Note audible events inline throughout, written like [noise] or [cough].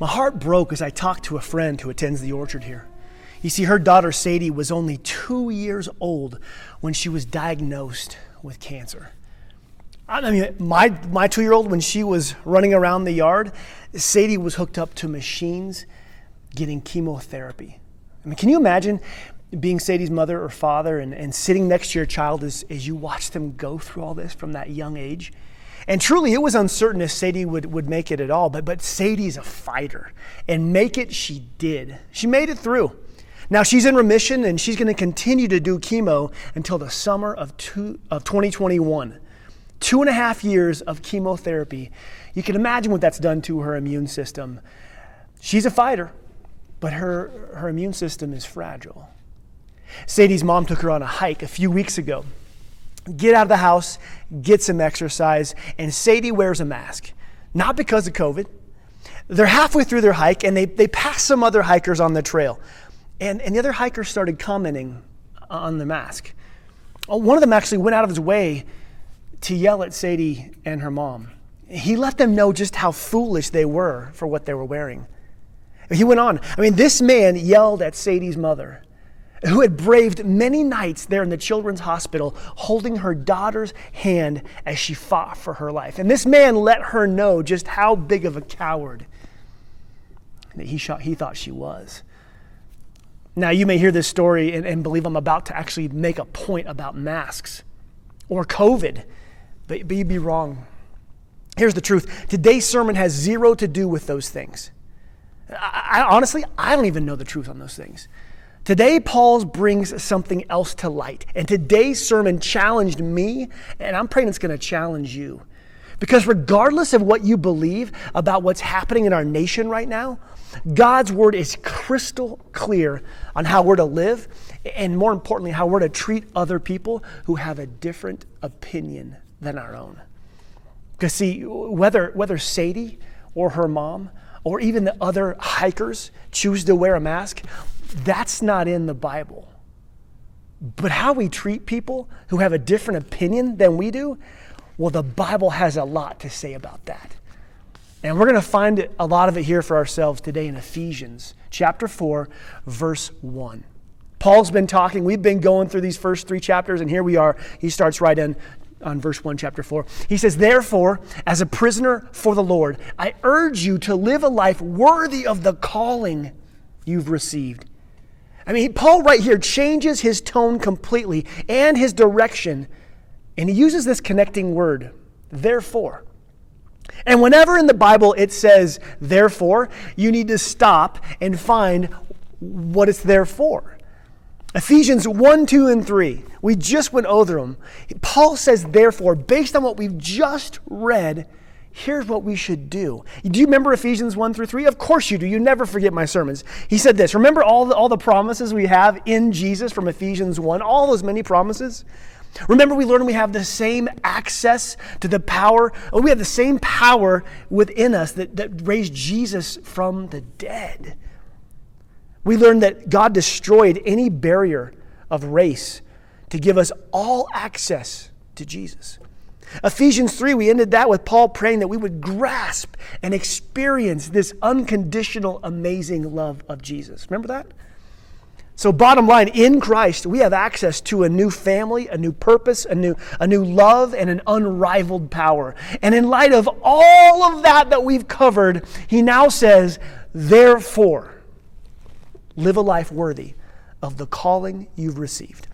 my heart broke as I talked to a friend who attends the orchard here. You see, her daughter Sadie was only two years old when she was diagnosed with cancer. I mean, my, my two year old, when she was running around the yard, Sadie was hooked up to machines getting chemotherapy. I mean, can you imagine being Sadie's mother or father and, and sitting next to your child as, as you watch them go through all this from that young age? And truly, it was uncertain if Sadie would, would make it at all, but, but Sadie's a fighter. And make it, she did. She made it through. Now she's in remission and she's going to continue to do chemo until the summer of, two, of 2021. Two and a half years of chemotherapy. You can imagine what that's done to her immune system. She's a fighter, but her, her immune system is fragile. Sadie's mom took her on a hike a few weeks ago. Get out of the house, get some exercise, and Sadie wears a mask. Not because of COVID. They're halfway through their hike and they, they pass some other hikers on the trail. And, and the other hikers started commenting on the mask. Oh, one of them actually went out of his way to yell at Sadie and her mom. He let them know just how foolish they were for what they were wearing. He went on. I mean, this man yelled at Sadie's mother, who had braved many nights there in the children's hospital, holding her daughter's hand as she fought for her life. And this man let her know just how big of a coward that he, shot, he thought she was. Now, you may hear this story and, and believe I'm about to actually make a point about masks or COVID, but, but you'd be wrong. Here's the truth today's sermon has zero to do with those things. I, I, honestly, I don't even know the truth on those things. Today, Paul brings something else to light. And today's sermon challenged me, and I'm praying it's going to challenge you. Because regardless of what you believe about what's happening in our nation right now, God's word is crystal clear on how we're to live, and more importantly, how we're to treat other people who have a different opinion than our own. Because, see, whether, whether Sadie or her mom or even the other hikers choose to wear a mask, that's not in the Bible. But how we treat people who have a different opinion than we do, well, the Bible has a lot to say about that. And we're going to find a lot of it here for ourselves today in Ephesians chapter 4, verse 1. Paul's been talking, we've been going through these first three chapters, and here we are. He starts right in on verse 1, chapter 4. He says, Therefore, as a prisoner for the Lord, I urge you to live a life worthy of the calling you've received. I mean, Paul right here changes his tone completely and his direction, and he uses this connecting word, therefore. And whenever in the Bible it says, therefore, you need to stop and find what it's there for. Ephesians 1, 2, and 3. We just went over them. Paul says, therefore, based on what we've just read, here's what we should do. Do you remember Ephesians 1 through 3? Of course you do. You never forget my sermons. He said this Remember all the, all the promises we have in Jesus from Ephesians 1? All those many promises? Remember, we learned we have the same access to the power, we have the same power within us that, that raised Jesus from the dead. We learned that God destroyed any barrier of race to give us all access to Jesus. Ephesians 3, we ended that with Paul praying that we would grasp and experience this unconditional, amazing love of Jesus. Remember that? So, bottom line, in Christ, we have access to a new family, a new purpose, a new, a new love, and an unrivaled power. And in light of all of that that we've covered, he now says, therefore, live a life worthy of the calling you've received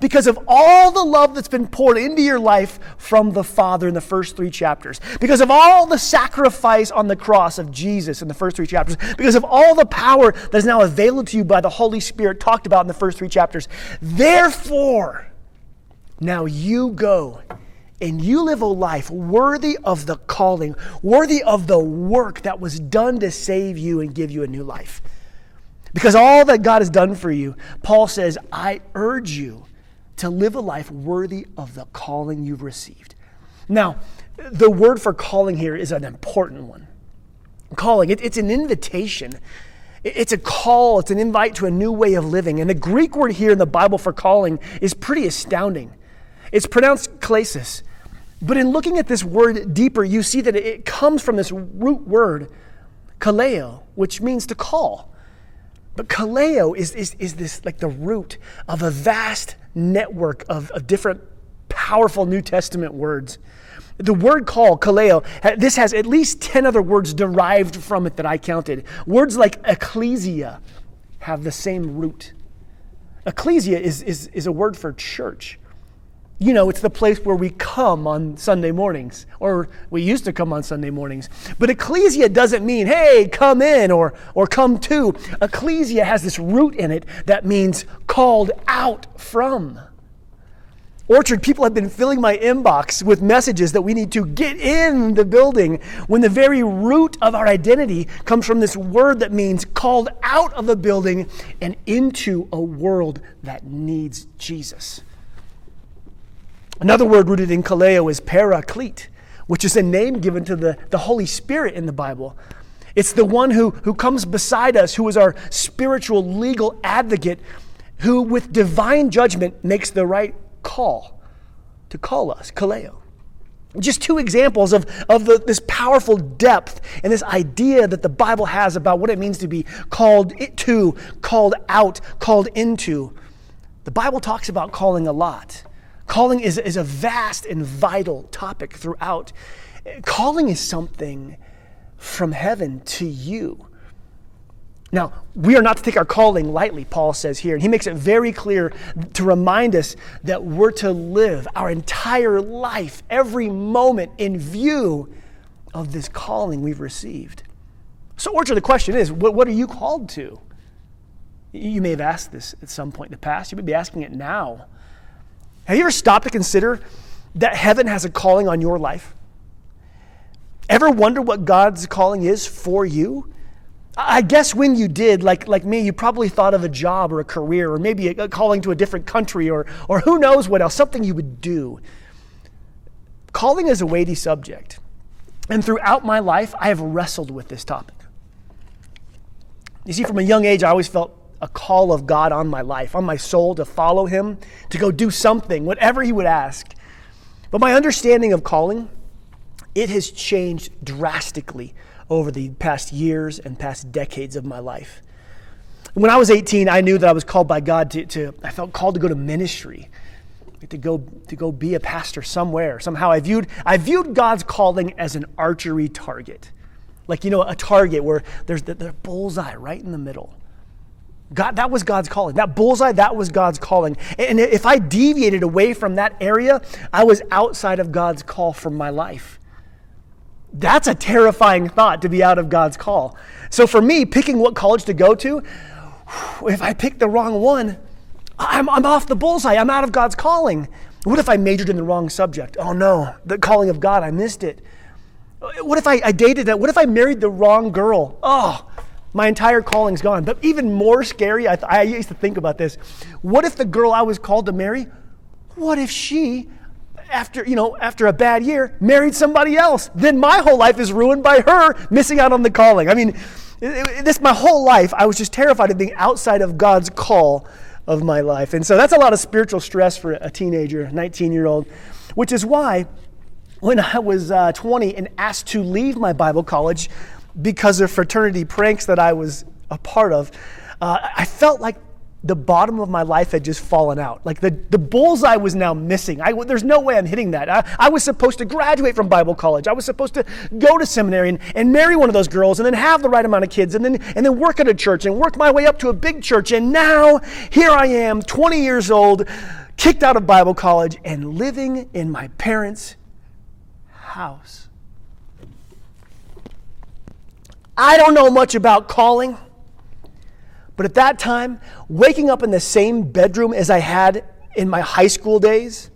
because of all the love that's been poured into your life from the Father in the first three chapters, because of all the sacrifice on the cross of Jesus in the first three chapters, because of all the power that is now available to you by the Holy Spirit talked about in the first three chapters. Therefore, now you go and you live a life worthy of the calling, worthy of the work that was done to save you and give you a new life. Because all that God has done for you, Paul says, I urge you to live a life worthy of the calling you've received. Now, the word for calling here is an important one. Calling, it, it's an invitation. It's a call, it's an invite to a new way of living. And the Greek word here in the Bible for calling is pretty astounding. It's pronounced klesis. But in looking at this word deeper, you see that it comes from this root word kaleo, which means to call. But kaleo is, is, is this like the root of a vast network of, of different powerful New Testament words. The word call, kaleo, this has at least 10 other words derived from it that I counted. Words like ecclesia have the same root. Ecclesia is, is, is a word for church. You know, it's the place where we come on Sunday mornings, or we used to come on Sunday mornings. But ecclesia doesn't mean, hey, come in or, or come to. Ecclesia has this root in it that means called out from. Orchard, people have been filling my inbox with messages that we need to get in the building when the very root of our identity comes from this word that means called out of the building and into a world that needs Jesus. Another word rooted in kaleo is paraclete, which is a name given to the, the Holy Spirit in the Bible. It's the one who, who comes beside us, who is our spiritual legal advocate, who with divine judgment makes the right call to call us, kaleo. Just two examples of, of the, this powerful depth and this idea that the Bible has about what it means to be called to, called out, called into. The Bible talks about calling a lot. Calling is, is a vast and vital topic throughout. Calling is something from heaven to you. Now, we are not to take our calling lightly, Paul says here. And he makes it very clear to remind us that we're to live our entire life, every moment, in view of this calling we've received. So, Orchard, the question is what, what are you called to? You may have asked this at some point in the past. You may be asking it now. Have you ever stopped to consider that heaven has a calling on your life? Ever wonder what God's calling is for you? I guess when you did, like, like me, you probably thought of a job or a career or maybe a, a calling to a different country or, or who knows what else, something you would do. Calling is a weighty subject. And throughout my life, I have wrestled with this topic. You see, from a young age, I always felt a call of God on my life, on my soul to follow Him, to go do something, whatever He would ask. But my understanding of calling, it has changed drastically over the past years and past decades of my life. When I was 18, I knew that I was called by God to, to I felt called to go to ministry, to go, to go be a pastor somewhere. Somehow I viewed, I viewed God's calling as an archery target. Like, you know, a target where there's the, the bullseye right in the middle. God, that was God's calling. That bullseye, that was God's calling. And if I deviated away from that area, I was outside of God's call for my life. That's a terrifying thought to be out of God's call. So for me, picking what college to go to, if I pick the wrong one, I'm, I'm off the bullseye. I'm out of God's calling. What if I majored in the wrong subject? Oh no, the calling of God, I missed it. What if I, I dated that? What if I married the wrong girl? Oh, my entire calling's gone. But even more scary, I, th- I used to think about this. What if the girl I was called to marry, what if she after, you know, after a bad year, married somebody else. Then my whole life is ruined by her missing out on the calling. I mean, it, it, this my whole life, I was just terrified of being outside of God's call of my life. And so that's a lot of spiritual stress for a teenager, 19 year old, which is why when I was uh, 20 and asked to leave my Bible college because of fraternity pranks that I was a part of, uh, I felt like the bottom of my life had just fallen out. Like the, the bullseye was now missing. I, there's no way I'm hitting that. I, I was supposed to graduate from Bible college. I was supposed to go to seminary and, and marry one of those girls and then have the right amount of kids and then, and then work at a church and work my way up to a big church. And now here I am, 20 years old, kicked out of Bible college and living in my parents' house. I don't know much about calling. But at that time, waking up in the same bedroom as I had in my high school days,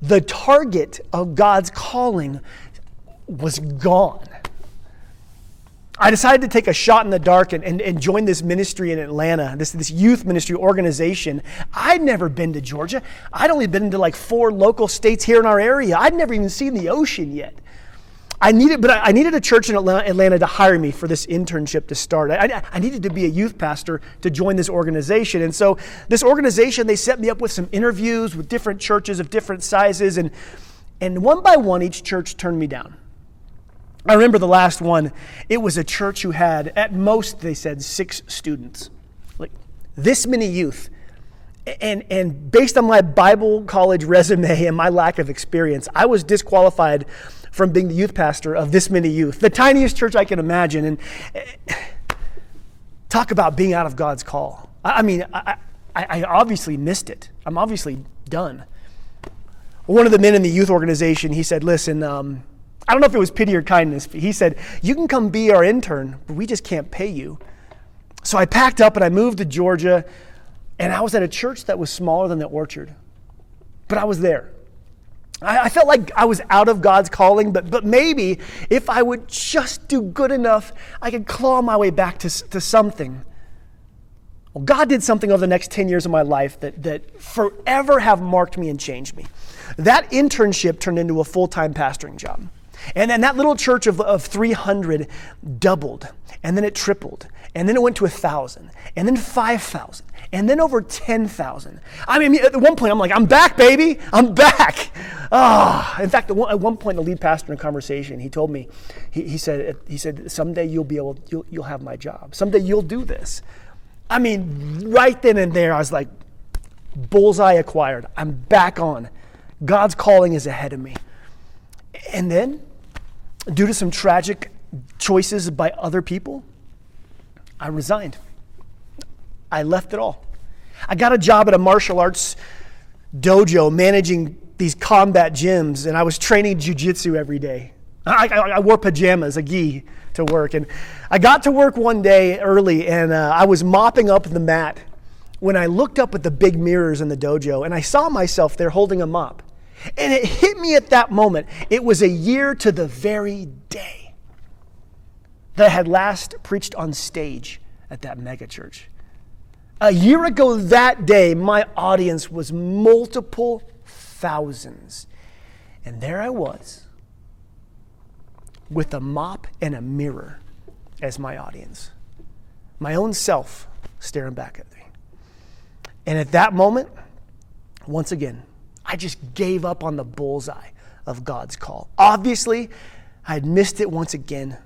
the target of God's calling was gone. I decided to take a shot in the dark and, and, and, join this ministry in Atlanta, this, this youth ministry organization. I'd never been to Georgia. I'd only been to like four local states here in our area. I'd never even seen the ocean yet. I needed, but I, needed a church in Atlanta, to hire me for this internship to start. I, I, needed to be a youth pastor to join this organization. And so this organization, they set me up with some interviews with different churches of different sizes. And, and one by one, each church turned me down. I remember the last one. It was a church who had, at most, they said, six students. Like this many youth. And, and based on my Bible college resume and my lack of experience, I was disqualified from being the youth pastor of this many youth, the tiniest church I can imagine. And talk about being out of God's call. I, mean, I, I, obviously missed it. I'm obviously done. One of the men in the youth organization, he said, Listen, um, I don't know if it was pity or kindness, but he said, You can come be our intern, but we just can't pay you. So I packed up and I moved to Georgia, and I was at a church that was smaller than the orchard. But I was there. I, I felt like I was out of God's calling, but, but maybe if I would just do good enough, I could claw my way back to, to something. Well, God did something over the next 10 years of my life that, that forever have marked me and changed me. That internship turned into a full time pastoring job. And then that little church of, of 300 doubled, and then it tripled, and then it went to 1,000, and then 5,000, and then over 10,000. I mean, at one point, I'm like, I'm back, baby, I'm back. Ah, oh. in fact, at one point, the lead pastor in a conversation, he told me, he, he, said, he said, someday you'll be able, you'll, you'll have my job. Someday you'll do this. I mean, right then and there, I was like, bullseye acquired. I'm back on. God's calling is ahead of me. And then due to some tragic choices by other people, I resigned. I left it all. I got a job at a martial arts dojo managing these combat gyms, and I was training jujitsu every day. I, I, I, wore pajamas, a gi, to work. And I got to work one day early, and uh, I was mopping up the mat when I looked up at the big mirrors in the dojo, and I saw myself there holding a mop. And it hit me at that moment. It was a year to the very day that I had last preached on stage at that megachurch. A year ago that day, my audience was multiple thousands. And there I was with a mop and a mirror as my audience. My own self staring back at me. And at that moment, once again, I just gave up on the bullseye of God's call. Obviously, I had missed it once again.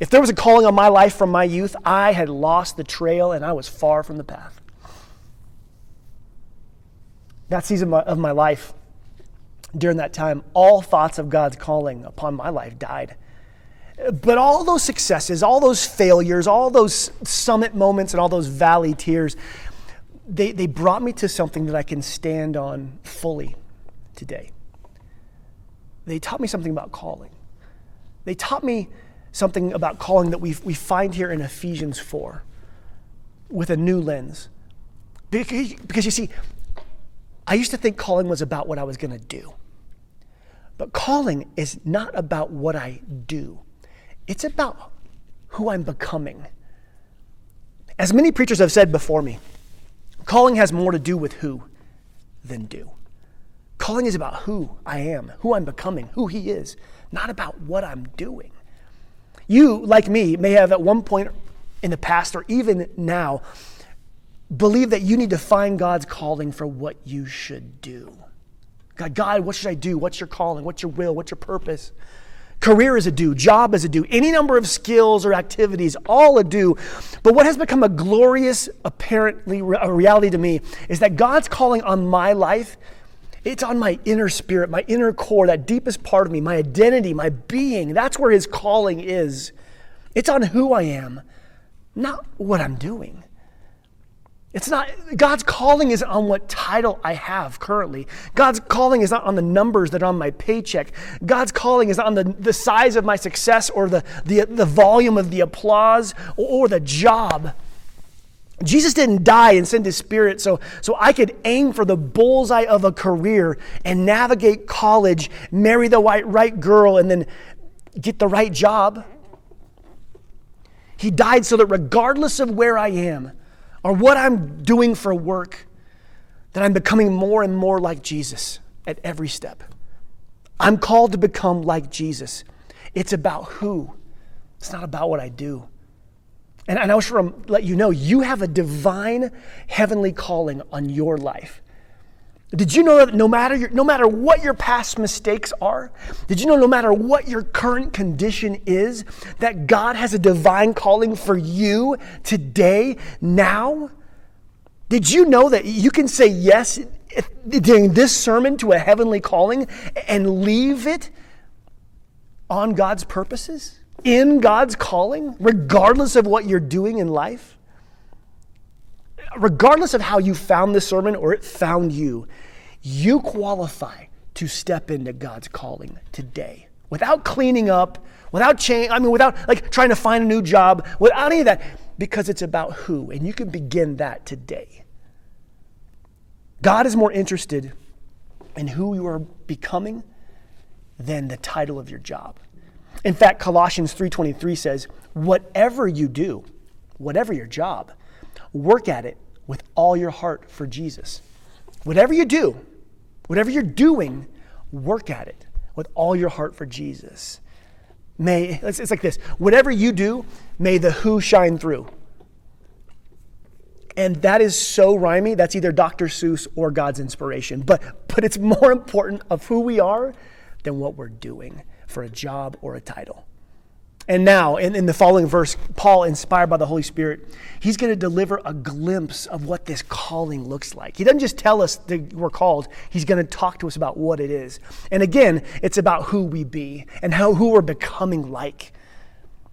If there was a calling on my life from my youth, I had lost the trail and I was far from the path. That season of my life, during that time, all thoughts of God's calling upon my life died. But all those successes, all those failures, all those summit moments, and all those valley tears, they, they brought me to something that I can stand on fully today. They taught me something about calling. They taught me something about calling that we, we find here in Ephesians 4 with a new lens. Because, because you see, I used to think calling was about what I was going to do. But calling is not about what I do, it's about who I'm becoming. As many preachers have said before me, Calling has more to do with who than do. Calling is about who I am, who I'm becoming, who He is, not about what I'm doing. You, like me, may have at one point in the past or even now believe that you need to find God's calling for what you should do. God, God, what should I do? What's your calling? What's your will? What's your purpose? Career is a do, job is a do, any number of skills or activities, all a do. But what has become a glorious, apparently a reality to me is that God's calling on my life, it's on my inner spirit, my inner core, that deepest part of me, my identity, my being. That's where His calling is. It's on who I am, not what I'm doing. It's not, God's calling is on what title I have currently. God's calling is not on the numbers that are on my paycheck. God's calling is on the, the size of my success or the, the, the volume of the applause or, or the job. Jesus didn't die and send his spirit so, so I could aim for the bullseye of a career and navigate college, marry the right, right girl, and then get the right job. He died so that regardless of where I am, or what I'm doing for work, that I'm becoming more and more like Jesus at every step. I'm called to become like Jesus. It's about who, it's not about what I do. And, and I to let you know you have a divine heavenly calling on your life. Did you know that no matter, your, no matter what your past mistakes are, did you know no matter what your current condition is, that God has a divine calling for you today, now? Did you know that you can say yes during this sermon to a heavenly calling and leave it on God's purposes, in God's calling, regardless of what you're doing in life? Regardless of how you found this sermon or it found you, you qualify to step into God's calling today without cleaning up, without change, I mean, without like trying to find a new job, without any of that, because it's about who. And you can begin that today. God is more interested in who you are becoming than the title of your job. In fact, Colossians 3:23 says, "Whatever you do, whatever your job, work at it with all your heart for Jesus. Whatever you do, whatever you're doing, work at it with all your heart for Jesus. May, it's like this whatever you do, may the who shine through. And that is so rhymy. That's either Dr. Seuss or God's inspiration. But, but it's more important of who we are than what we're doing for a job or a title. And now, in, in the following verse, Paul, inspired by the Holy Spirit, he's going to deliver a glimpse of what this calling looks like. He doesn't just tell us that we're called, he's going to talk to us about what it is. And again, it's about who we be and how, who we're becoming like.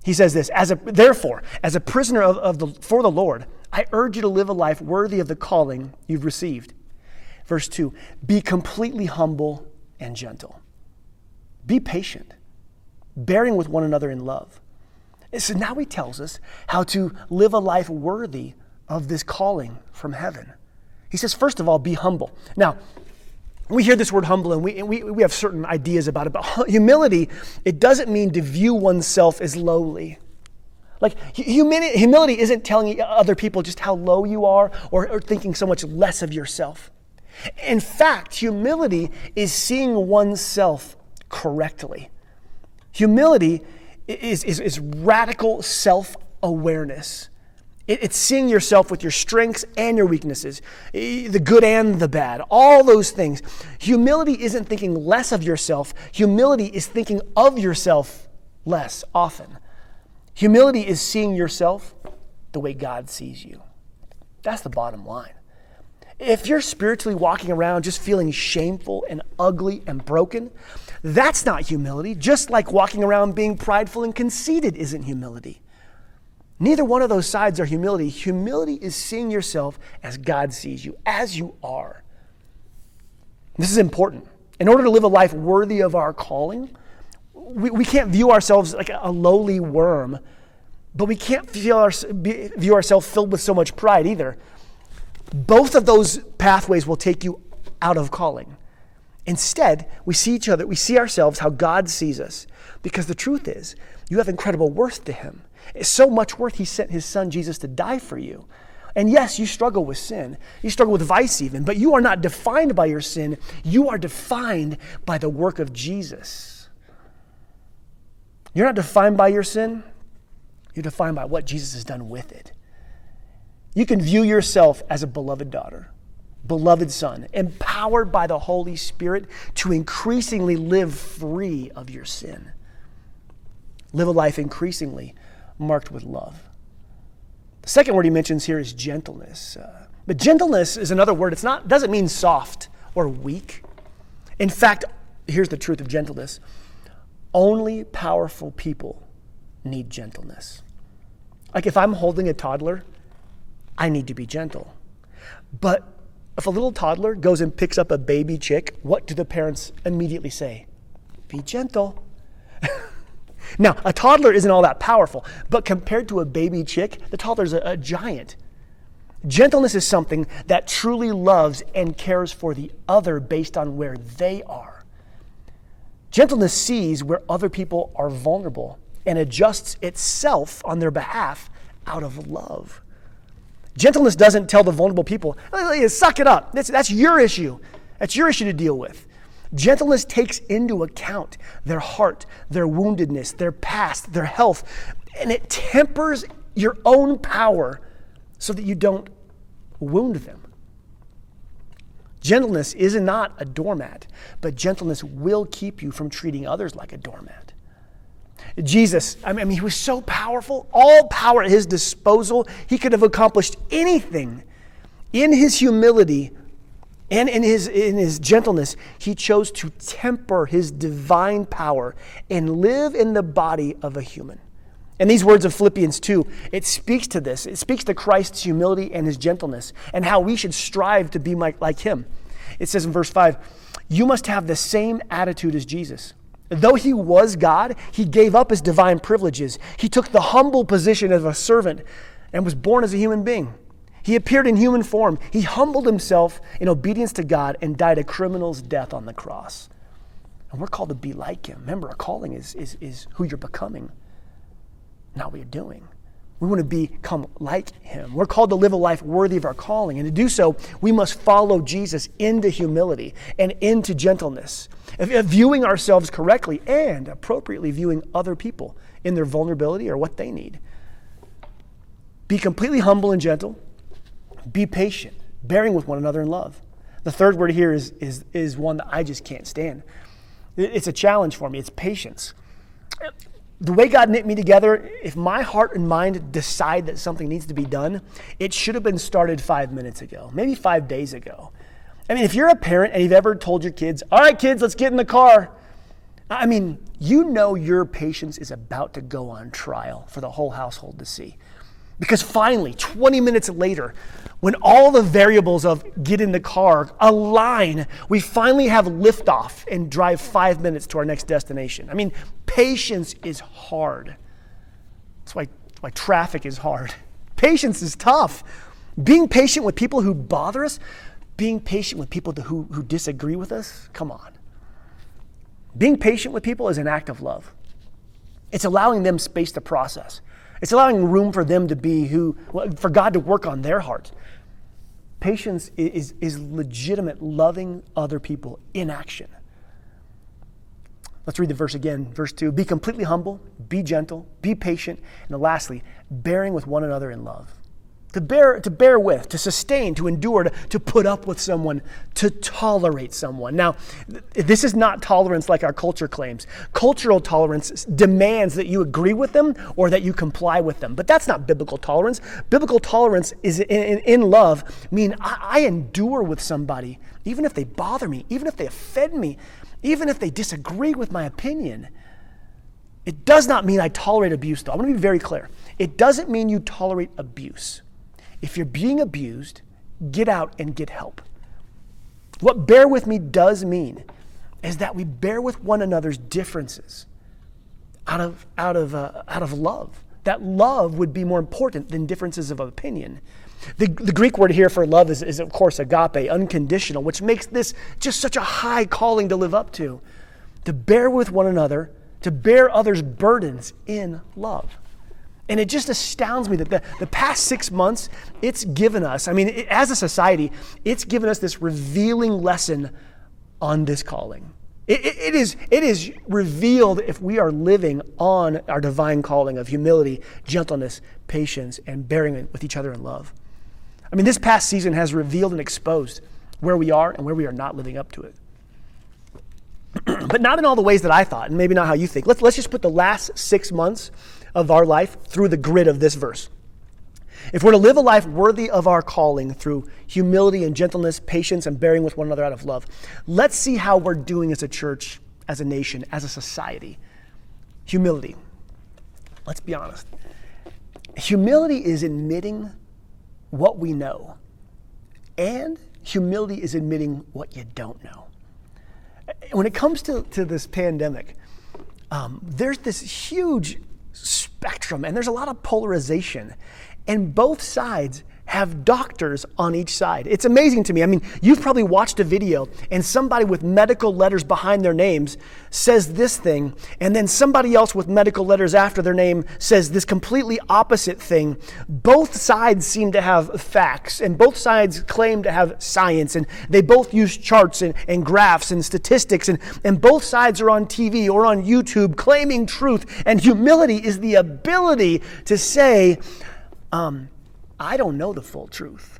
He says this, as a, therefore, as a prisoner of, of the, for the Lord, I urge you to live a life worthy of the calling you've received. Verse 2 Be completely humble and gentle. Be patient bearing with one another in love. And so now he tells us how to live a life worthy of this calling from heaven. He says, first of all, be humble. Now, we hear this word humble and we, we, we have certain ideas about it, but [laughs] humility, it doesn't mean to view oneself as lowly. Like, humility, humility isn't telling other people just how low you are or, or thinking so much less of yourself. In fact, humility is seeing oneself correctly. Humility is, is, is radical self awareness. it's seeing yourself with your strengths and your weaknesses, the good and the bad, all those things. Humility isn't thinking less of yourself, humility is thinking of yourself less often. Humility is seeing yourself the way God sees you. That's the bottom line. If you're spiritually walking around just feeling shameful and ugly and broken, that's not humility, just like walking around being prideful and conceited isn't humility. Neither one of those sides are humility. Humility is seeing yourself as God sees you, as you are. This is important. In order to live a life worthy of our calling, we, we can't view ourselves like a lowly worm, but we can't feel our, view ourselves filled with so much pride either. Both of those pathways will take you out of calling. Instead, we see each other, we see ourselves how God sees us. Because the truth is, you have incredible worth to Him. It's so much worth He sent His Son Jesus to die for you. And yes, you struggle with sin. You struggle with vice even, but you are not defined by your sin. You are defined by the work of Jesus. You're not defined by your sin. You're defined by what Jesus has done with it. You can view yourself as a beloved daughter beloved Son, empowered by the Holy Spirit to increasingly live free of your sin. Live a life increasingly marked with love. The second word he mentions here is gentleness. Uh, but gentleness is another word. It's not doesn't mean soft or weak. In fact, here's the truth of gentleness. Only powerful people need gentleness. Like if I'm holding a toddler, I need to be gentle. But if a little toddler goes and picks up a baby chick, what do the parents immediately say? Be gentle. [laughs] now, a toddler isn't all that powerful, but compared to a baby chick, the toddler's a, a giant. Gentleness is something that truly loves and cares for the other based on where they are. Gentleness sees where other people are vulnerable and adjusts itself on their behalf out of love. Gentleness doesn't tell the vulnerable people, oh, suck it up. That's, that's your issue. That's your issue to deal with. Gentleness takes into account their heart, their woundedness, their past, their health, and it tempers your own power so that you don't wound them. Gentleness is not a doormat, but gentleness will keep you from treating others like a doormat. Jesus, I mean, he was so powerful, all power at his disposal. He could have accomplished anything. In his humility and in his, in his gentleness, he chose to temper his divine power and live in the body of a human. And these words of Philippians 2, it speaks to this. It speaks to Christ's humility and his gentleness and how we should strive to be like, like him. It says in verse 5, You must have the same attitude as Jesus. Though he was God, he gave up his divine privileges. He took the humble position of a servant and was born as a human being. He appeared in human form. He humbled himself in obedience to God and died a criminal's death on the cross. And we're called to be like him. Remember, our calling is, is, is who you're becoming not what you're doing. We want to become like him. We're called to live a life worthy of our calling. And to do so, we must follow Jesus into humility and into gentleness, viewing ourselves correctly and appropriately viewing other people in their vulnerability or what they need. Be completely humble and gentle. Be patient, bearing with one another in love. The third word here is, is, is one that I just can't stand. It's a challenge for me. It's patience the way God knit me together, if my heart and mind decide that something needs to be done, it should have been started five minutes ago, maybe five days ago. I mean, if you're a parent and you've ever told your kids, all right, kids, let's get in the car. I mean, you know your patience is about to go on trial for the whole household to see. Because finally, 20 minutes later, when all the variables of get in the car align, we finally have liftoff and drive five minutes to our next destination. I mean, patience is hard. That's why, why traffic is hard. [laughs] Patience is tough. Being patient with people who bother us, being patient with people who, who disagree with us, come on. Being patient with people is an act of love. It's allowing them space to process. It's allowing room for them to be who, for God to work on their hearts. Patience is, is legitimate loving other people in action. Let's read the verse again. Verse 2 Be completely humble, be gentle, be patient, and lastly, bearing with one another in love to bear, to bear with, to sustain, to endure, to, to put up with someone, to tolerate someone. Now, this is not tolerance like our culture claims. Cultural tolerance demands that you agree with them or that you comply with them. But that's not biblical tolerance. Biblical tolerance is in, in, in love, mean I, I endure with somebody, even if they bother me, even if they offend me, even if they disagree with my opinion. It does not mean I tolerate abuse, though. I want to be very clear. It doesn't mean you tolerate abuse. If you're being abused, get out and get help. What bear with me does mean is that we bear with one another's differences out of, out of, uh, out of love. That love would be more important than differences of opinion. The, the Greek word here for love is, is, of course, agape, unconditional, which makes this just such a high calling to live up to. To bear with one another, to bear others' burdens in love. And it just astounds me that the, the past six months, it's given us, I mean, it, as a society, it's given us this revealing lesson on this calling. It, it, it, is, it is revealed if we are living on our divine calling of humility, gentleness, patience, and bearing with each other in love. I mean, this past season has revealed and exposed where we are and where we are not living up to it. [clears throat] but not in all the ways that I thought, and maybe not how you think. Let's, let's just put the last six months of our life through the grid of this verse. If we're to live a life worthy of our calling through humility and gentleness, patience, and bearing with one another out of love, let's see how we're doing as a church, as a nation, as a society. Humility. Let's be honest. Humility is admitting what we know, and humility is admitting what you don't know. When it comes to, to this pandemic, um, there's this huge spectrum and there's a lot of polarization. And both sides have doctors on each side. It's amazing to me. I mean, you've probably watched a video and somebody with medical letters behind their names says this thing, and then somebody else with medical letters after their name says this completely opposite thing. Both sides seem to have facts, and both sides claim to have science, and they both use charts and, and graphs and statistics, and, and both sides are on TV or on YouTube claiming truth. And humility is the ability to say, um, I don't know the full truth.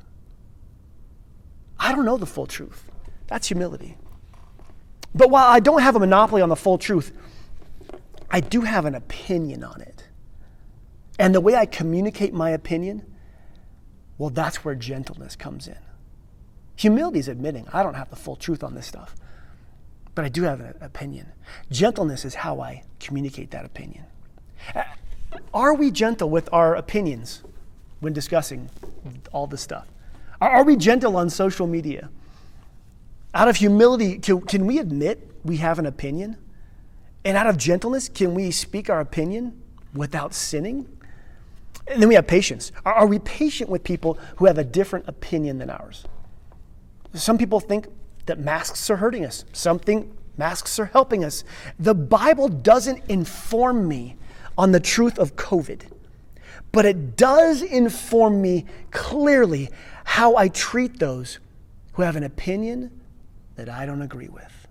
I don't know the full truth. That's humility. But while I don't have a monopoly on the full truth, I do have an opinion on it. And the way I communicate my opinion, well, that's where gentleness comes in. Humility is admitting I don't have the full truth on this stuff, but I do have an opinion. Gentleness is how I communicate that opinion. Are we gentle with our opinions when discussing all this stuff? Are we gentle on social media? Out of humility, can, we admit we have an opinion? And out of gentleness, can we speak our opinion without sinning? And then we have patience. Are, are we patient with people who have a different opinion than ours? Some people think that masks are hurting us. Some think masks are helping us. The Bible doesn't inform me on the truth of COVID, but it does inform me clearly how I treat those who have an opinion that I don't agree with.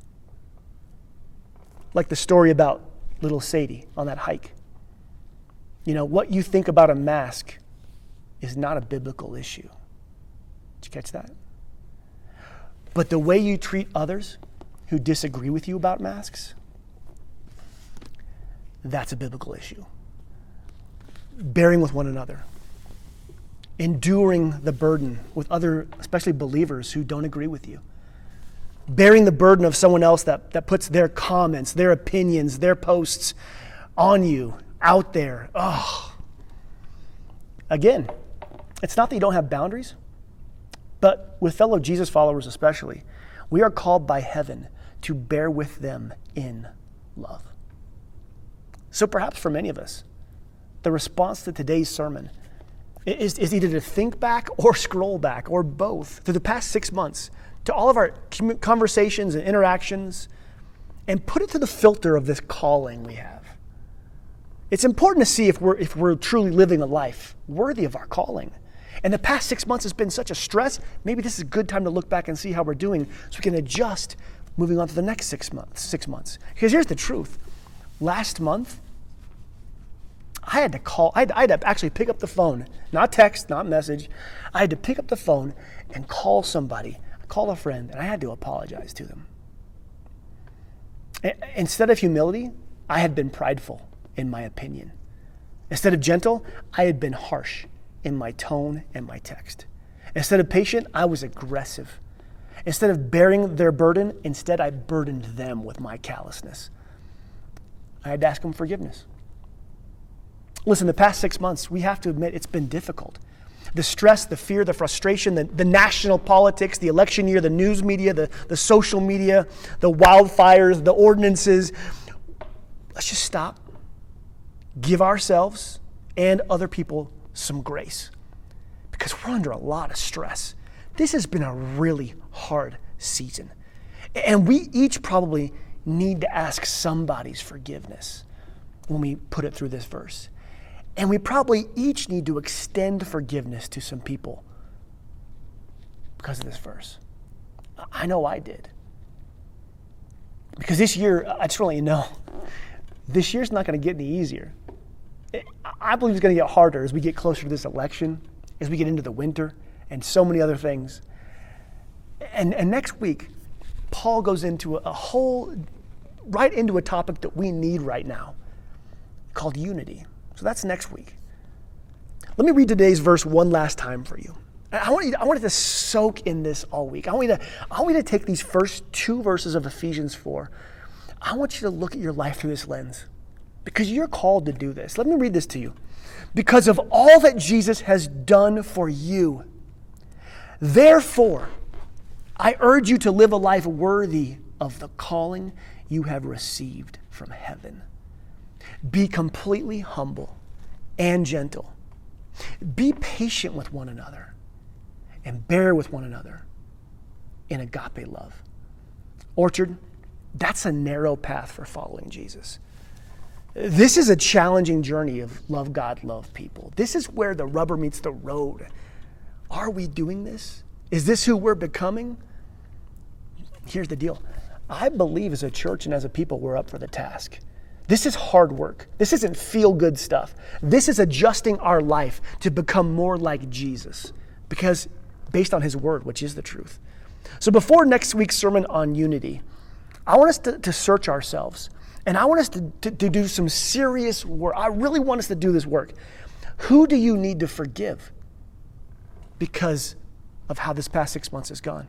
Like the story about little Sadie on that hike. You know, what you think about a mask is not a biblical issue. Did you catch that? But the way you treat others who disagree with you about masks, that's a biblical issue. Bearing with one another, enduring the burden with other, especially believers who don't agree with you, bearing the burden of someone else that, that puts their comments, their opinions, their posts on you out there. Oh. Again, it's not that you don't have boundaries, but with fellow Jesus followers especially, we are called by heaven to bear with them in love. So perhaps for many of us, the response to today's sermon is, is either to think back or scroll back or both through the past six months to all of our conversations and interactions and put it to the filter of this calling we have. It's important to see if we're, if we're truly living a life worthy of our calling. And the past six months has been such a stress. Maybe this is a good time to look back and see how we're doing so we can adjust moving on to the next six months. Six months. Because here's the truth. Last month, I had to call, I had, I had to actually pick up the phone, not text, not message. I had to pick up the phone and call somebody, call a friend, and I had to apologize to them. Instead of humility, I had been prideful in my opinion. Instead of gentle, I had been harsh in my tone and my text. Instead of patient, I was aggressive. Instead of bearing their burden, instead I burdened them with my callousness. I had to ask them forgiveness. Listen, the past six months, we have to admit it's been difficult. The stress, the fear, the frustration, the, the national politics, the election year, the news media, the, the social media, the wildfires, the ordinances. Let's just stop give ourselves and other people some grace because we're under a lot of stress. This has been a really hard season. And we each probably need to ask somebody's forgiveness when we put it through this verse. And we probably each need to extend forgiveness to some people because of this verse. I know I did. Because this year, I just you know, this year's not going to get any easier. I believe it's going to get harder as we get closer to this election, as we get into the winter, and so many other things. And, and next week, Paul goes into a whole, right into a topic that we need right now called unity. So that's next week. Let me read today's verse one last time for you. I want you to, I want you to soak in this all week. I want, you to, I want you to take these first two verses of Ephesians 4. I want you to look at your life through this lens because you're called to do this. Let me read this to you. Because of all that Jesus has done for you, therefore, I urge you to live a life worthy of the calling you have received from heaven. Be completely humble and gentle. Be patient with one another and bear with one another in agape love. Orchard, that's a narrow path for following Jesus. This is a challenging journey of love God, love people. This is where the rubber meets the road. Are we doing this? Is this who we're becoming? Here's the deal I believe as a church and as a people, we're up for the task. This is hard work. This isn't feel good stuff. This is adjusting our life to become more like Jesus because based on his word, which is the truth. So before next week's sermon on unity, I want us to, to search ourselves. And I want us to, to, to do some serious work. I really want us to do this work. Who do you need to forgive because of how this past six months has gone?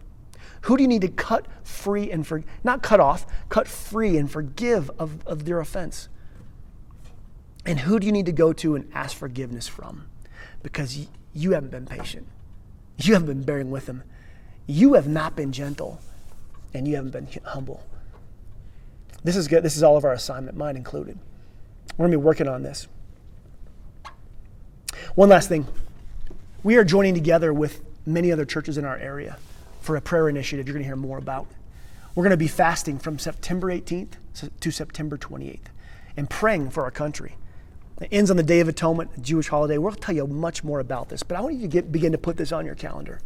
Who do you need to cut free and for, not cut off, cut free and forgive of, of their offense? And who do you need to go to and ask forgiveness from? Because you, you haven't been patient. You haven't been bearing with them. You have not been gentle. And you haven't been humble. This is good. This is all of our assignment, mine included. We're going to be working on this. One last thing. We are joining together with many other churches in our area for a prayer initiative you're going to hear more about. We're going to be fasting from September 18th to September 28th and praying for our country. It ends on the Day of Atonement, a Jewish holiday. We'll tell you much more about this, but I want you to get, begin to put this on your calendar.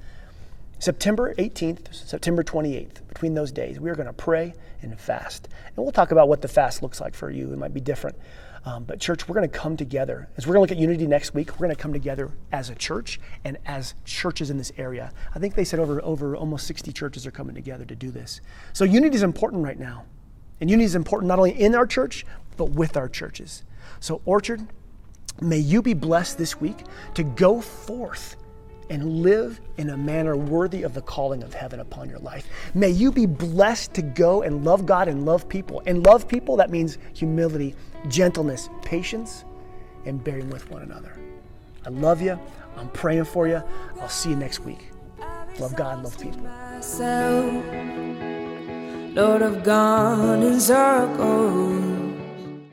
September 18th, September 28th, between those days, we are going to pray and fast. And we'll talk about what the fast looks like for you. It might be different. Um, but, church, we're going to come together. As we're going to look at unity next week, we're going to come together as a church and as churches in this area. I think they said over, over almost 60 churches are coming together to do this. So, unity is important right now. And unity is important not only in our church, but with our churches. So, Orchard, may you be blessed this week to go forth and live in a manner worthy of the calling of heaven upon your life. May you be blessed to go and love God and love people. And love people, that means humility, gentleness, patience, and bearing with one another. I love you. I'm praying for you. I'll see you next week. Love God, love people. Lord, I've gone in circles